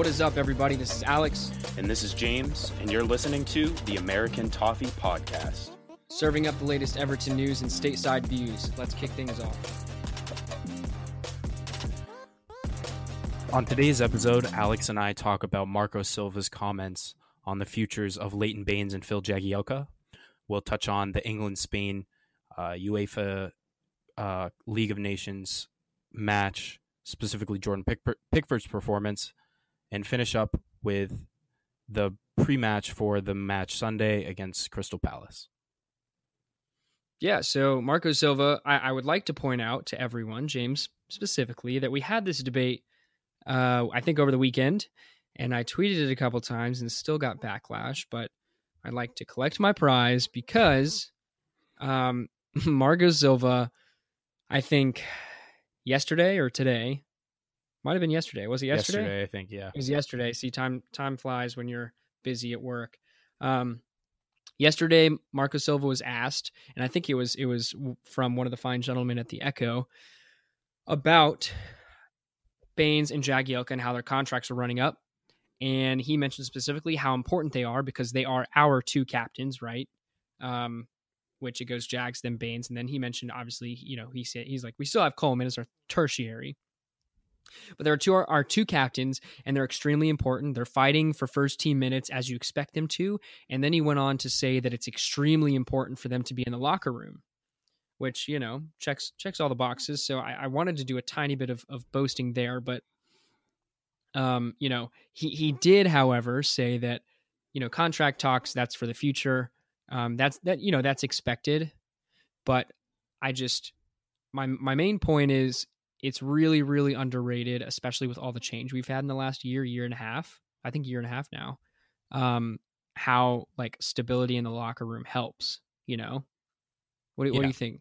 What is up, everybody? This is Alex. And this is James, and you're listening to the American Toffee Podcast. Serving up the latest Everton news and stateside views. Let's kick things off. On today's episode, Alex and I talk about Marco Silva's comments on the futures of Leighton Baines and Phil Jagielka. We'll touch on the England Spain uh, UEFA uh, League of Nations match, specifically Jordan Pickford's performance, and finish up with the pre match for the match Sunday against Crystal Palace. Yeah, so Marco Silva, I, I, would like to point out to everyone, James specifically, that we had this debate, uh, I think, over the weekend, and I tweeted it a couple times and still got backlash, but I'd like to collect my prize because um, Marco Silva, I think yesterday or today, might have been yesterday. Was it yesterday? Yesterday, I think. Yeah, it was yesterday. See, time time flies when you're busy at work. Um, yesterday, Marco Silva was asked, and I think it was it was from one of the fine gentlemen at the Echo about Baines and Jagielka and how their contracts are running up. And he mentioned specifically how important they are because they are our two captains, right? Um, which it goes Jags, then Baines, and then he mentioned obviously, you know, he said he's like, we still have Coleman as our tertiary. But there are two are two captains, and they're extremely important. They're fighting for first team minutes as you expect them to. And then he went on to say that it's extremely important for them to be in the locker room, which you know checks checks all the boxes. So I, I wanted to do a tiny bit of, of boasting there, but um, you know, he he did, however, say that you know contract talks that's for the future. Um, that's that you know that's expected, but I just my my main point is it's really really underrated, especially with all the change we've had in the last year, year and a half. I think year and a half now. Um, how like stability in the locker room helps. You know, what do, yeah. what do you think?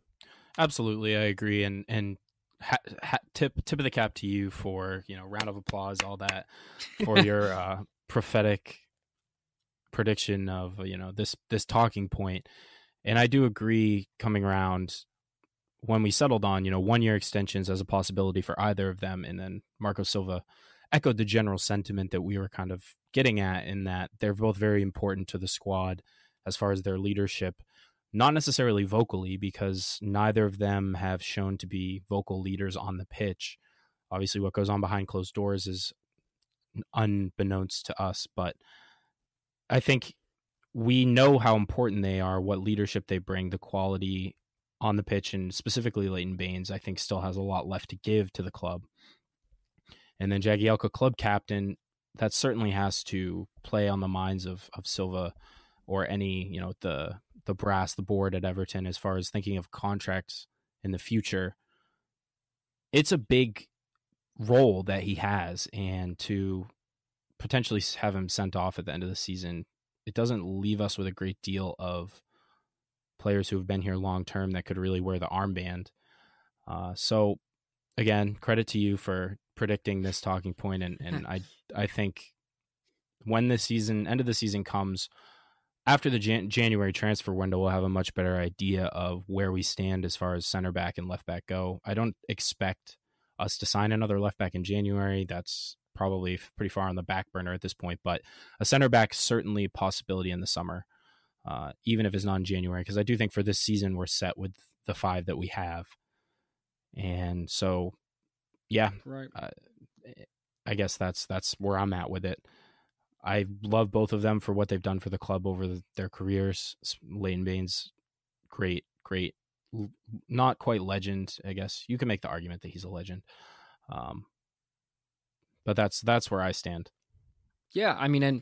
Absolutely, I agree, and and ha, ha, tip tip of the cap to you for you know round of applause, all that for your uh, prophetic prediction of you know this this talking point and i do agree coming around when we settled on you know one year extensions as a possibility for either of them and then marco silva echoed the general sentiment that we were kind of getting at in that they're both very important to the squad as far as their leadership not necessarily vocally because neither of them have shown to be vocal leaders on the pitch. Obviously what goes on behind closed doors is unbeknownst to us but I think we know how important they are, what leadership they bring, the quality on the pitch, and specifically Leighton Baines, I think still has a lot left to give to the club. And then Jagielka, club captain, that certainly has to play on the minds of of Silva or any you know the the brass, the board at Everton, as far as thinking of contracts in the future. It's a big role that he has, and to potentially have him sent off at the end of the season, it doesn't leave us with a great deal of players who have been here long term that could really wear the armband. Uh, so, again, credit to you for predicting this talking point, and and I I think when the season end of the season comes after the Jan- January transfer window, we'll have a much better idea of where we stand as far as center back and left back go. I don't expect us to sign another left back in January. That's probably pretty far on the back burner at this point. But a center back certainly a possibility in the summer, uh, even if it's not in January, because I do think for this season we're set with the five that we have, and so yeah, right. Uh, I guess that's that's where I'm at with it. I love both of them for what they've done for the club over the, their careers. Leighton Baines, great, great, not quite legend, I guess. You can make the argument that he's a legend. Um, but that's that's where I stand. Yeah, I mean, and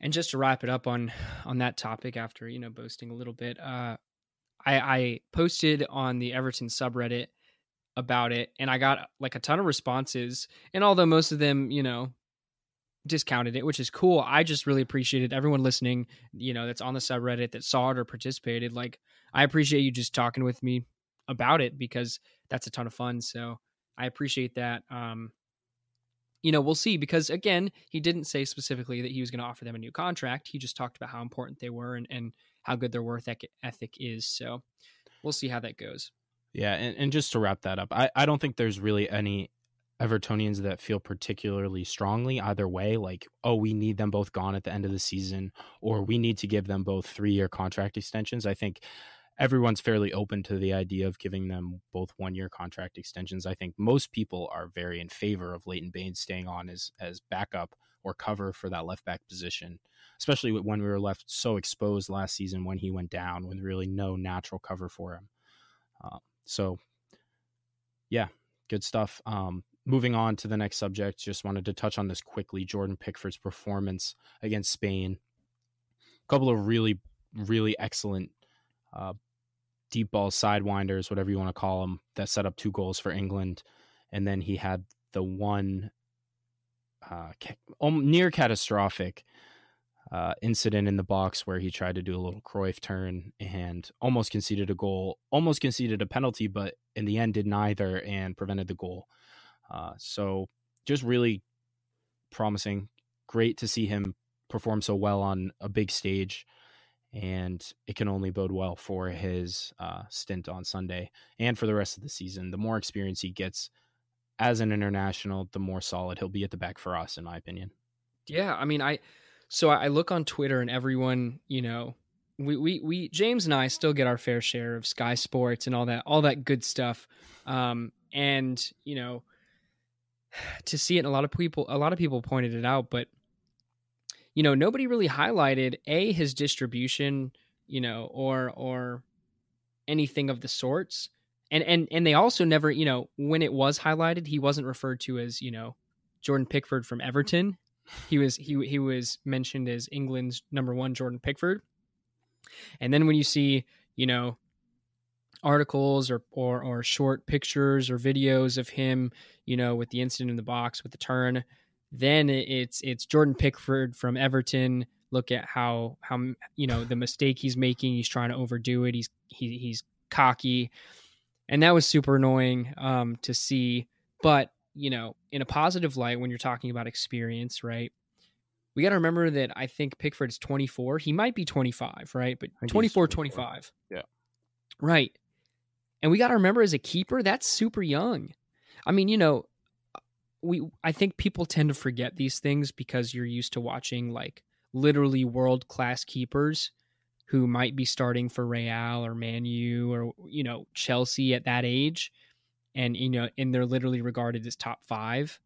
and just to wrap it up on on that topic, after you know boasting a little bit, uh, I, I posted on the Everton subreddit about it, and I got like a ton of responses. And although most of them, you know, discounted it, which is cool, I just really appreciated everyone listening. You know, that's on the subreddit that saw it or participated. Like, I appreciate you just talking with me about it because that's a ton of fun. So I appreciate that. Um, you know, we'll see because again, he didn't say specifically that he was going to offer them a new contract. He just talked about how important they were and, and how good their worth ethic is. So we'll see how that goes. Yeah, and, and just to wrap that up, I, I don't think there's really any Evertonians that feel particularly strongly either way, like, oh, we need them both gone at the end of the season, or we need to give them both three year contract extensions. I think everyone's fairly open to the idea of giving them both one year contract extensions. I think most people are very in favor of Leighton Baines staying on as as backup or cover for that left back position, especially when we were left so exposed last season when he went down with really no natural cover for him. Uh, so, yeah, good stuff. Um, moving on to the next subject, just wanted to touch on this quickly. Jordan Pickford's performance against Spain. A couple of really, really excellent uh, deep ball sidewinders, whatever you want to call them, that set up two goals for England. And then he had the one uh, near catastrophic uh, incident in the box where he tried to do a little Cruyff turn and almost conceded a goal, almost conceded a penalty, but in the end did neither and prevented the goal. Uh, so just really promising. Great to see him perform so well on a big stage and it can only bode well for his uh, stint on Sunday and for the rest of the season. The more experience he gets as an international, the more solid he'll be at the back for us, in my opinion. Yeah, I mean, I so I look on Twitter and everyone, you know, we we we James and I still get our fair share of Sky Sports and all that all that good stuff, um, and you know, to see it, a lot of people a lot of people pointed it out, but you know, nobody really highlighted a his distribution, you know, or or anything of the sorts. And and and they also never, you know, when it was highlighted, he wasn't referred to as, you know, Jordan Pickford from Everton. He was he he was mentioned as England's number 1 Jordan Pickford. And then when you see, you know, articles or, or or short pictures or videos of him, you know, with the incident in the box with the turn, then it's it's Jordan Pickford from Everton. Look at how how you know the mistake he's making. He's trying to overdo it. He's he, he's cocky, and that was super annoying um, to see. But you know, in a positive light, when you're talking about experience, right? We got to remember that I think Pickford's 24. He might be 25, right? But 24, 25. Yeah. Right. And we got to remember as a keeper, that's super young. I mean, you know, we I think people tend to forget these things because you're used to watching like literally world class keepers who might be starting for Real or Man U or you know Chelsea at that age, and you know and they're literally regarded as top five.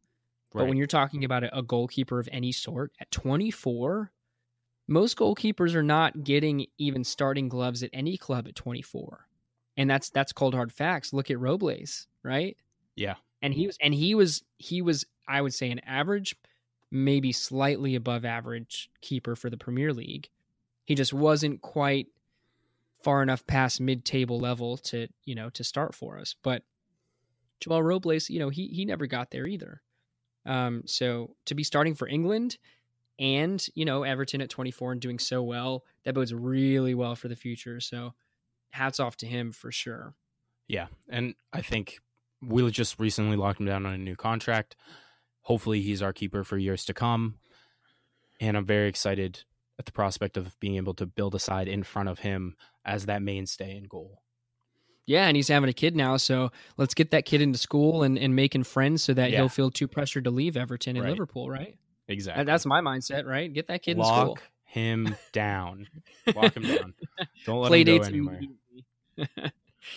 Right. But when you're talking about a, a goalkeeper of any sort at 24, most goalkeepers are not getting even starting gloves at any club at 24, and that's that's cold hard facts. Look at Robles, right? Yeah, and he was and he was he was I would say an average, maybe slightly above average keeper for the Premier League. He just wasn't quite far enough past mid-table level to you know to start for us. But Joel Robles, you know, he he never got there either. Um, so to be starting for England and you know Everton at 24 and doing so well, that bodes really well for the future. So hats off to him for sure. Yeah, and I think we just recently locked him down on a new contract. Hopefully, he's our keeper for years to come. And I'm very excited at the prospect of being able to build a side in front of him as that mainstay in goal. Yeah, and he's having a kid now, so let's get that kid into school and, and making friends so that yeah. he'll feel too pressured to leave Everton and right. Liverpool, right? Exactly. That's my mindset, right? Get that kid Lock in school. him down. Lock him down. Don't let Play him go anywhere. he but,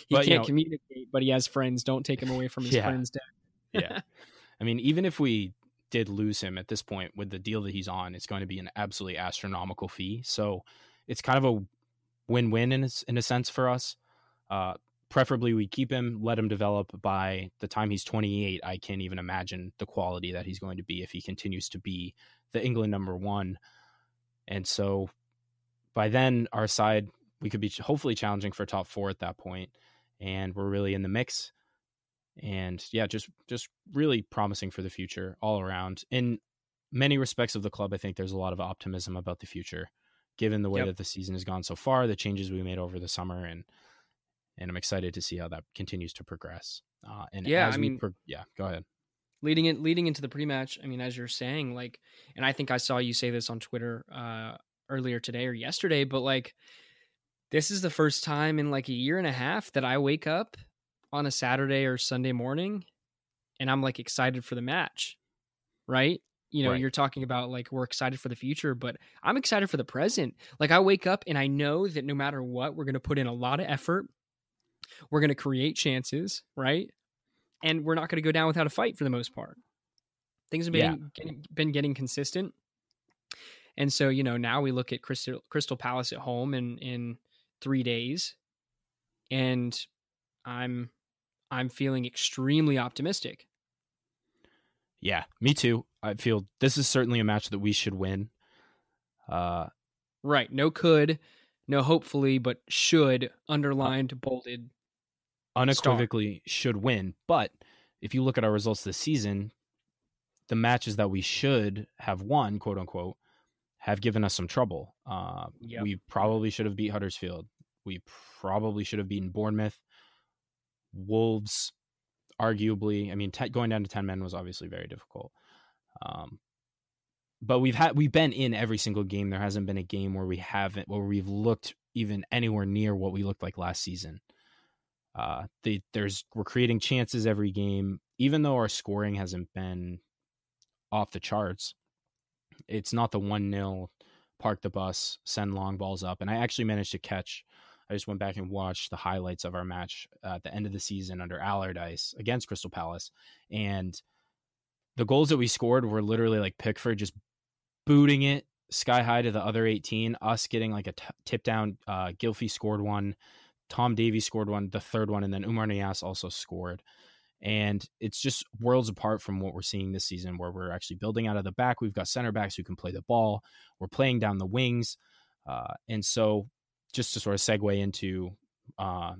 can't you know, communicate, but he has friends. Don't take him away from his yeah. friends' dad. yeah. I mean, even if we did lose him at this point with the deal that he's on, it's going to be an absolutely astronomical fee. So it's kind of a win-win in a, in a sense for us. Uh, preferably we keep him, let him develop. By the time he's 28, I can't even imagine the quality that he's going to be if he continues to be the England number one. And so by then, our side we could be hopefully challenging for top four at that point, and we're really in the mix. And yeah, just just really promising for the future all around. In many respects of the club, I think there's a lot of optimism about the future, given the way yep. that the season has gone so far, the changes we made over the summer, and and I'm excited to see how that continues to progress. Uh, and yeah, I mean, pro- yeah, go ahead. Leading it, leading into the pre-match, I mean, as you're saying, like, and I think I saw you say this on Twitter uh, earlier today or yesterday, but like, this is the first time in like a year and a half that I wake up on a Saturday or Sunday morning and I'm like excited for the match, right? You know, Right. you're talking about like we're excited for the future, but I'm excited for the present. Like I wake up and I know that no matter what, we're going to put in a lot of effort. We're going to create chances, right? And we're not going to go down without a fight for the most part. Things have been Yeah. getting, been getting consistent. And so, you know, now we look at Crystal Crystal Palace at home in in 3 days and I'm I'm feeling extremely optimistic. Yeah, me too. I feel this is certainly a match that we should win. Uh, Right. No could, no hopefully, but should underlined, bolded. unequivocally should win. But if you look at our results this season, the matches that we should have won, quote unquote, have given us some trouble. Uh, Yep. We probably should have beat Huddersfield. We probably should have beaten Bournemouth. Wolves, arguably, I mean, going down to ten men was obviously very difficult. Um, but we've had we've been in every single game. There hasn't been a game where we haven't where we've looked even anywhere near what we looked like last season. Uh, they, there's we're creating chances every game, even though our scoring hasn't been off the charts. It's not the one nil park the bus, send long balls up, and I actually managed to catch. I just went back and watched the highlights of our match at the end of the season under Allardyce against Crystal Palace, and the goals that we scored were literally like Pickford just booting it sky high to the other 18, us getting like a t- tip down. Uh, Gylfi scored one, Tom Davies scored one, the third one, and then Oumar Niasse also scored. And it's just worlds apart from what we're seeing this season, where we're actually building out of the back. We've got center backs who can play the ball. We're playing down the wings. Uh, and so, just to sort of segue into uh,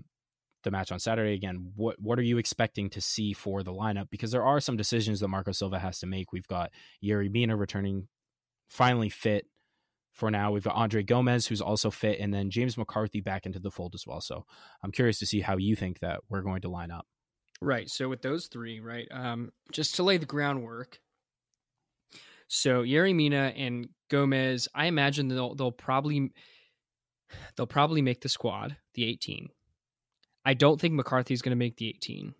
the match on Saturday again, what what are you expecting to see for the lineup? Because there are some decisions that Marco Silva has to make. We've got Yerry Mina returning, finally fit for now. We've got Andre Gomes, who's also fit, and then James McCarthy back into the fold as well. So I'm curious to see how you think that we're going to line up. Right. So with those three, right, um, just to lay the groundwork. So Yerry Mina and Gomes, I imagine they'll they'll probably they'll probably make the squad, the 18. I don't think McCarthy's going to make the 18.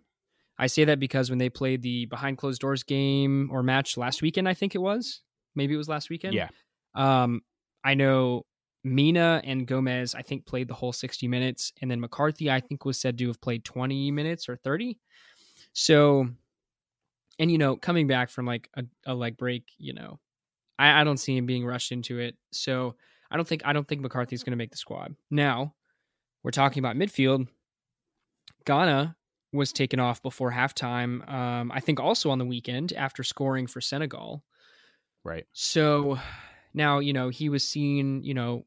I say that because when they played the behind closed doors game or match last weekend, I think it was. Maybe it was last weekend. Yeah. Um, I know Mina and Gomes, I think, played the whole 60 minutes. And then McCarthy, I think, was said to have played 20 minutes or 30. So, and, you know, coming back from like a, a leg break, you know, I, I don't see him being rushed into it. So I don't think, I don't think McCarthy's going to make the squad. Now, we're talking about midfield. Gana was taken off before halftime. Um, I think also on the weekend after scoring for Senegal. Right. So now, you know, he was seen, you know,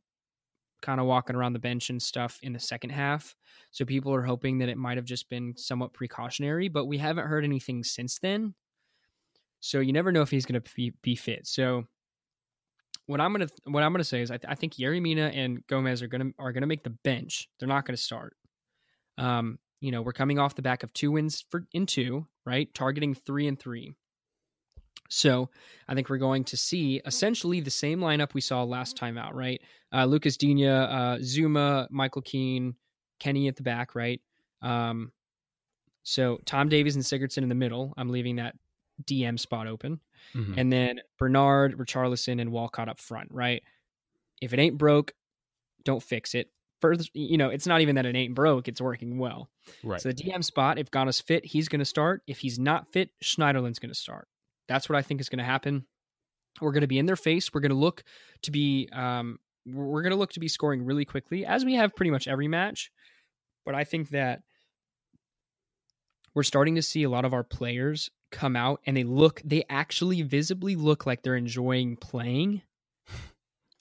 kind of walking around the bench and stuff in the second half. So people are hoping that it might have just been somewhat precautionary, but we haven't heard anything since then. So you never know if he's going to be, be fit. So what I'm gonna what I'm gonna say is I, th- I think Yerry Mina and Gomes are gonna are gonna make the bench. They're not gonna start. Um, you know, we're coming off the back of two wins for in two, right? Targeting three and three. So I think we're going to see essentially the same lineup we saw last time out, right? Uh, Lucas Digne, uh, Zouma, Michael Keane, Kenny at the back, right? Um, so Tom Davies and Sigurdsson in the middle. I'm leaving that DM spot open. Mhm. And then Bernard, Richarlison, and Walcott up front, right? If it ain't broke, don't fix it. First, you know, it's not even that it ain't broke; it's working well. Right. So the DM spot, if Gana's fit, he's going to start. If he's not fit, Schneiderlin's going to start. That's what I think is going to happen. We're going to be in their face. We're going to look to be, um, we're going to look to be scoring really quickly, as we have pretty much every match. But I think that we're starting to see a lot of our players come out and they look, they actually visibly look like they're enjoying playing.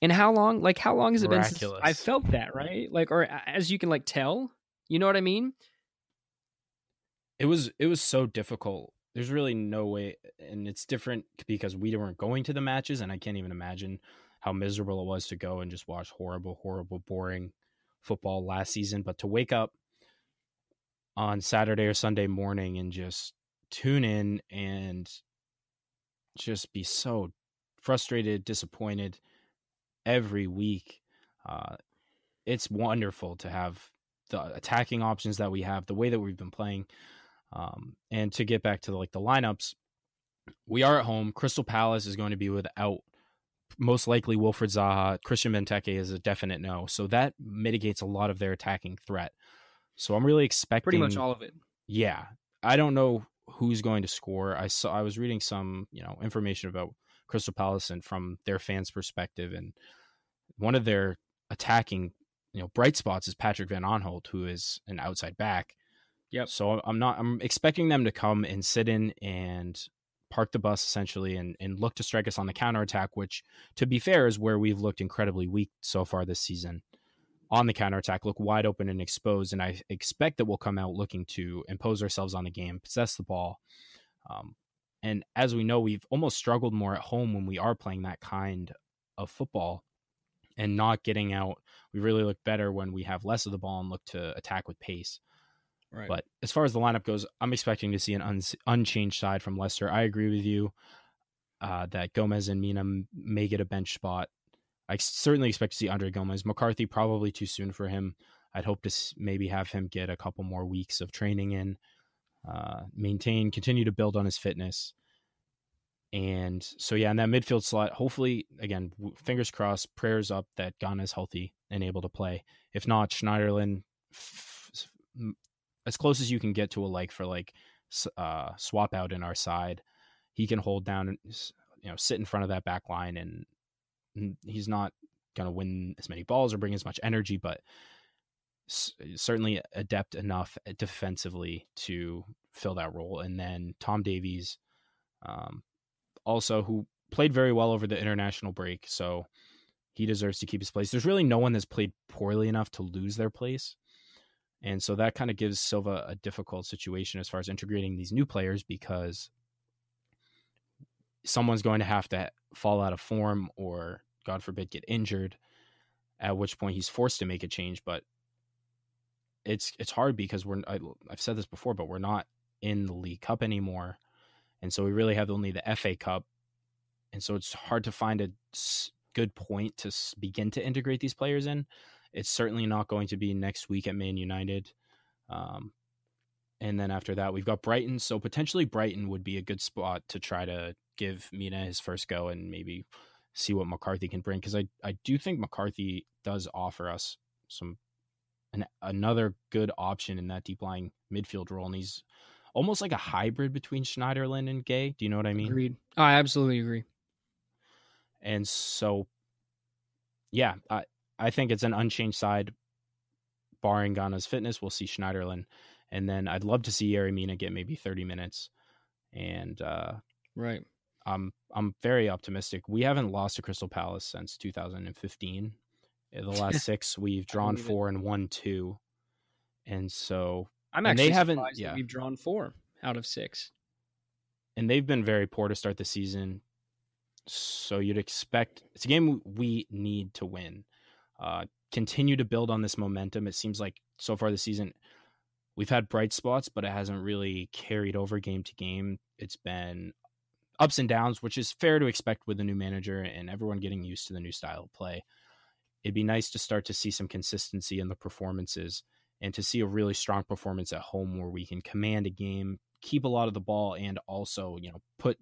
And how long, like, how long has it been since Miraculous. I felt that, right? Like, or as you can like tell, you know what I mean? it was it was so difficult. There's really no way, and it's different because we weren't going to the matches, and I can't even imagine how miserable it was to go and just watch horrible, horrible, boring football last season. But to wake up on Saturday or Sunday morning and just tune in and just be so frustrated, disappointed every week. Uh, it's wonderful to have the attacking options that we have, the way that we've been playing. Um, and to get back to the, like the lineups, we are at home. Crystal Palace is going to be without most likely Wilfried Zaha. Christian Benteke is a definite no. So that mitigates a lot of their attacking threat. So I'm really expecting Pretty much all of it. Yeah. I don't know who's going to score. I saw I was reading some, you know, information about Crystal Palace and from their fans' perspective and one of their attacking, you know, bright spots is Patrick Van Aanholt, who is an outside back. Yep. So I'm not I'm expecting them to come and sit in and park the bus essentially and, and look to strike us on the counterattack, which to be fair is where we've looked incredibly weak so far this season. On the counterattack, look wide open and exposed, and I expect that we'll come out looking to impose ourselves on the game, possess the ball. Um, and as we know, we've almost struggled more at home when we are playing that kind of football and not getting out. We really look better when we have less of the ball and look to attack with pace. Right. But as far as the lineup goes, I'm expecting to see an un- unchanged side from Leicester. I agree with you uh, that Gomes and Mina may get a bench spot. I certainly expect to see Andre Gomes. McCarthy probably too soon for him. I'd hope to maybe have him get a couple more weeks of training in, uh, maintain, continue to build on his fitness. And so, yeah, in that midfield slot, hopefully, again, fingers crossed, prayers up that Gana is healthy and able to play. If not, Schneiderlin, f- as close as you can get to a like for like uh, swap out in our side. He can hold down, you know, sit in front of that back line, and he's not going to win as many balls or bring as much energy, but certainly adept enough defensively to fill that role. And then Tom Davies, um, also who played very well over the international break, so he deserves to keep his place. There's really no one that's played poorly enough to lose their place. And so that kind of gives Silva a difficult situation as far as integrating these new players because someone's going to have to fall out of form or, God forbid, get injured, at which point he's forced to make a change. But it's it's hard because we're I, I've said this before, but we're not in the League Cup anymore, and so we really have only the FA Cup, and so it's hard to find a good point to begin to integrate these players in. It's certainly not going to be next week at Man United. Um, and then after that, we've got Brighton. So potentially Brighton would be a good spot to try to give Mina his first go and maybe see what McCarthy can bring. Because I, I do think McCarthy does offer us some an, another good option in that deep lying midfield role. And he's almost like a hybrid between Schneiderlin and Gueye. Do you know what I mean? Agreed. I absolutely agree. And so, yeah, I, I think it's an unchanged side, barring Gana's fitness. We'll see Schneiderlin, and then I'd love to see Yerry Mina get maybe thirty minutes. And uh, right, I'm I'm very optimistic. We haven't lost to Crystal Palace since 2015. In the last six, we've drawn four and won two, and so I'm actually they haven't. Yeah, we've drawn four out of six, and they've been very poor to start the season. So you'd expect it's a game we need to win uh, continue to build on this momentum. It seems like so far this season, we've had bright spots, but it hasn't really carried over game to game. It's been ups and downs, which is fair to expect with a new manager and everyone getting used to the new style of play. It'd be nice to start to see some consistency in the performances and to see a really strong performance at home where we can command a game, keep a lot of the ball, and also, you know, put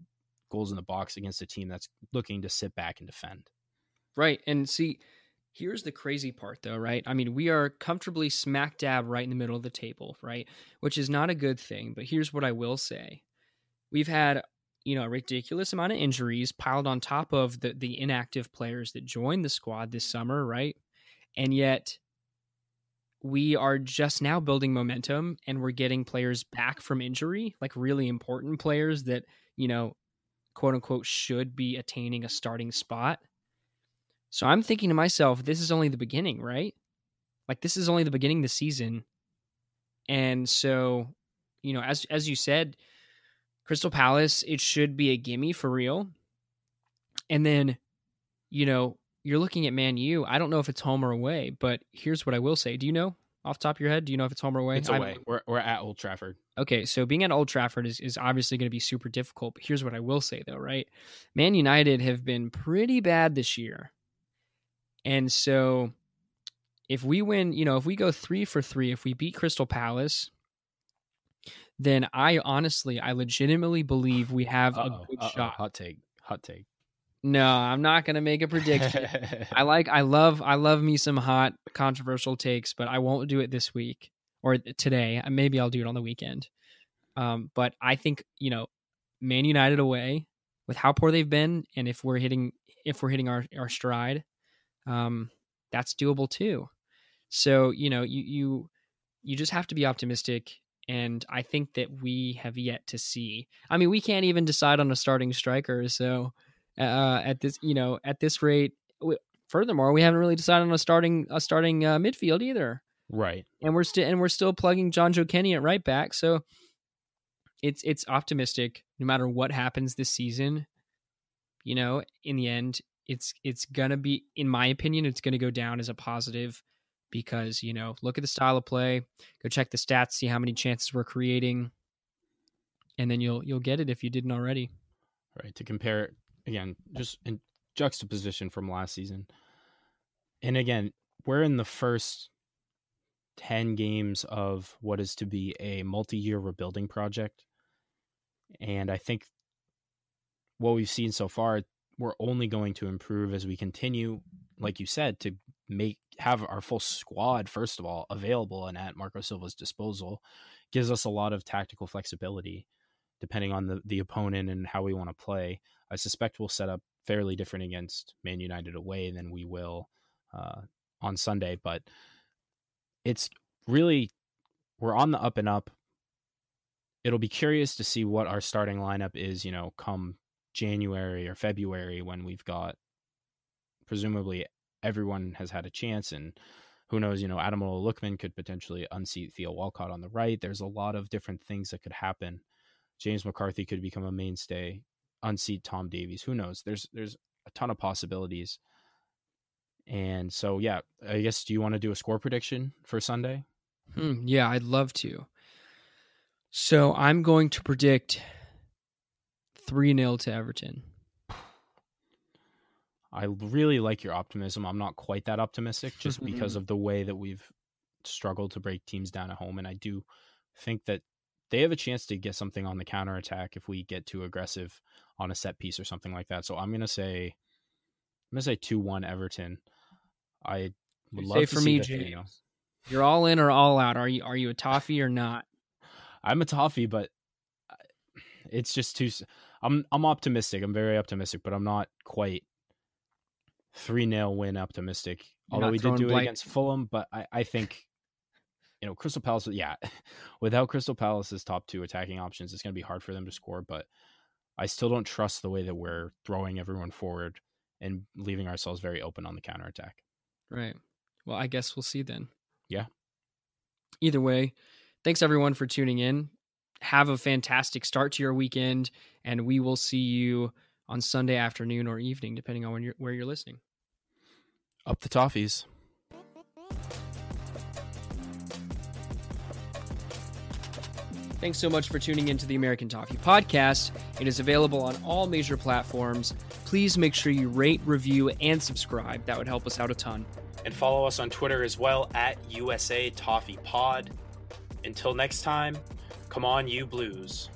goals in the box against a team that's looking to sit back and defend. Right. And see, Here's the crazy part, though, right? I mean, we are comfortably smack dab right in the middle of the table, right? Which is not a good thing. But here's what I will say we've had, you know, a ridiculous amount of injuries piled on top of the, the inactive players that joined the squad this summer, right? And yet, we are just now building momentum and we're getting players back from injury, like really important players that, you know, quote unquote, should be attaining a starting spot so I'm thinking to myself, this is only the beginning, right? Like this is only the beginning of the season. And so, you know, as as you said, Crystal Palace, it should be a gimme for real. And then, you know, you're looking at Man U. I don't know if it's home or away, but here's what I will say. Do you know off top of your head? Do you know if it's home or away? It's away. We're, we're at Old Trafford. Okay, so being at Old Trafford is, is obviously going to be super difficult. But here's what I will say, though, right? Man United have been pretty bad this year. And so if we win, you know, if we go three for three, if we beat Crystal Palace, then I honestly, I legitimately believe we have Uh-oh, a good uh-oh, shot. Hot take. Hot take. No, I'm not going to make a prediction. I like, I love, I love me some hot controversial takes, but I won't do it this week or today. Uh, Maybe I'll do it on the weekend. Um, but I think you know, Man United away with how poor they've been, and if we're hitting, if we're hitting our our stride, um, that's doable too. So you know, you you you just have to be optimistic. And I think that we have yet to see. I mean, we can't even decide on a starting striker. So, uh, at this you know at this rate. We, furthermore, we haven't really decided on a starting a starting uh, midfield either, right. and we're still and we're still plugging Jonjoe Kenny at right back. So it's it's optimistic no matter what happens this season. You know, in the end, it's it's gonna be, in my opinion, it's gonna go down as a positive because you know look at the style of play, go check the stats, see how many chances we're creating, and then you'll you'll get it if you didn't already. Right. To compare it again, just in juxtaposition from last season. And again, we're in the first 10 games of what is to be a multi year rebuilding project. And I think what we've seen so far, we're only going to improve as we continue, like you said, to make have our full squad, first of all, available and at Marco Silva's disposal. Gives us a lot of tactical flexibility depending on the, the opponent and how we want to play. I suspect we'll set up fairly different against Man United away than we will uh, on Sunday, but it's really we're on the up and up. It'll be curious to see what our starting lineup is, you know, come January or February when we've got presumably everyone has had a chance and who knows, you know, Adam Lookman could potentially unseat Theo Walcott on the right. There's a lot of different things that could happen. James McCarthy could become a mainstay, unseat Tom Davies. Who knows? There's there's a ton of possibilities. And so yeah, I guess do you want to do a score prediction for Sunday? Hmm, yeah, I'd love to. So I'm going to predict 3 0 to Everton. I really like your optimism. I'm not quite that optimistic just because mm-hmm. of the way that we've struggled to break teams down at home. And I do think that they have a chance to get something on the counter attack if we get too aggressive on a set piece or something like that. So I'm gonna say I'm gonna say two one Everton. I would You love say to for see me, the James. Theo. You're all in or all out. Are you are you a toffee or not? I'm a toffee, but it's just too. I'm I'm optimistic. I'm very optimistic, but I'm not quite three 0 win optimistic. You're Although we did do it against Fulham, but I I think you know Crystal Palace. Yeah, without Crystal Palace's top two attacking options, it's going to be hard for them to score. But I still don't trust the way that we're throwing everyone forward and leaving ourselves very open on the counter attack. Right. Well, I guess we'll see then. Yeah. Either way, thanks everyone for tuning in. Have a fantastic start to your weekend, and we will see you on Sunday afternoon or evening, depending on when you're, where you're listening. Up the toffees. Thanks so much for tuning into the American Toffee Podcast. It is available on all major platforms. Please make sure you rate, review, and subscribe. That would help us out a ton. and follow us on Twitter as well at USA Toffee Pod. Until next time, come on, you blues.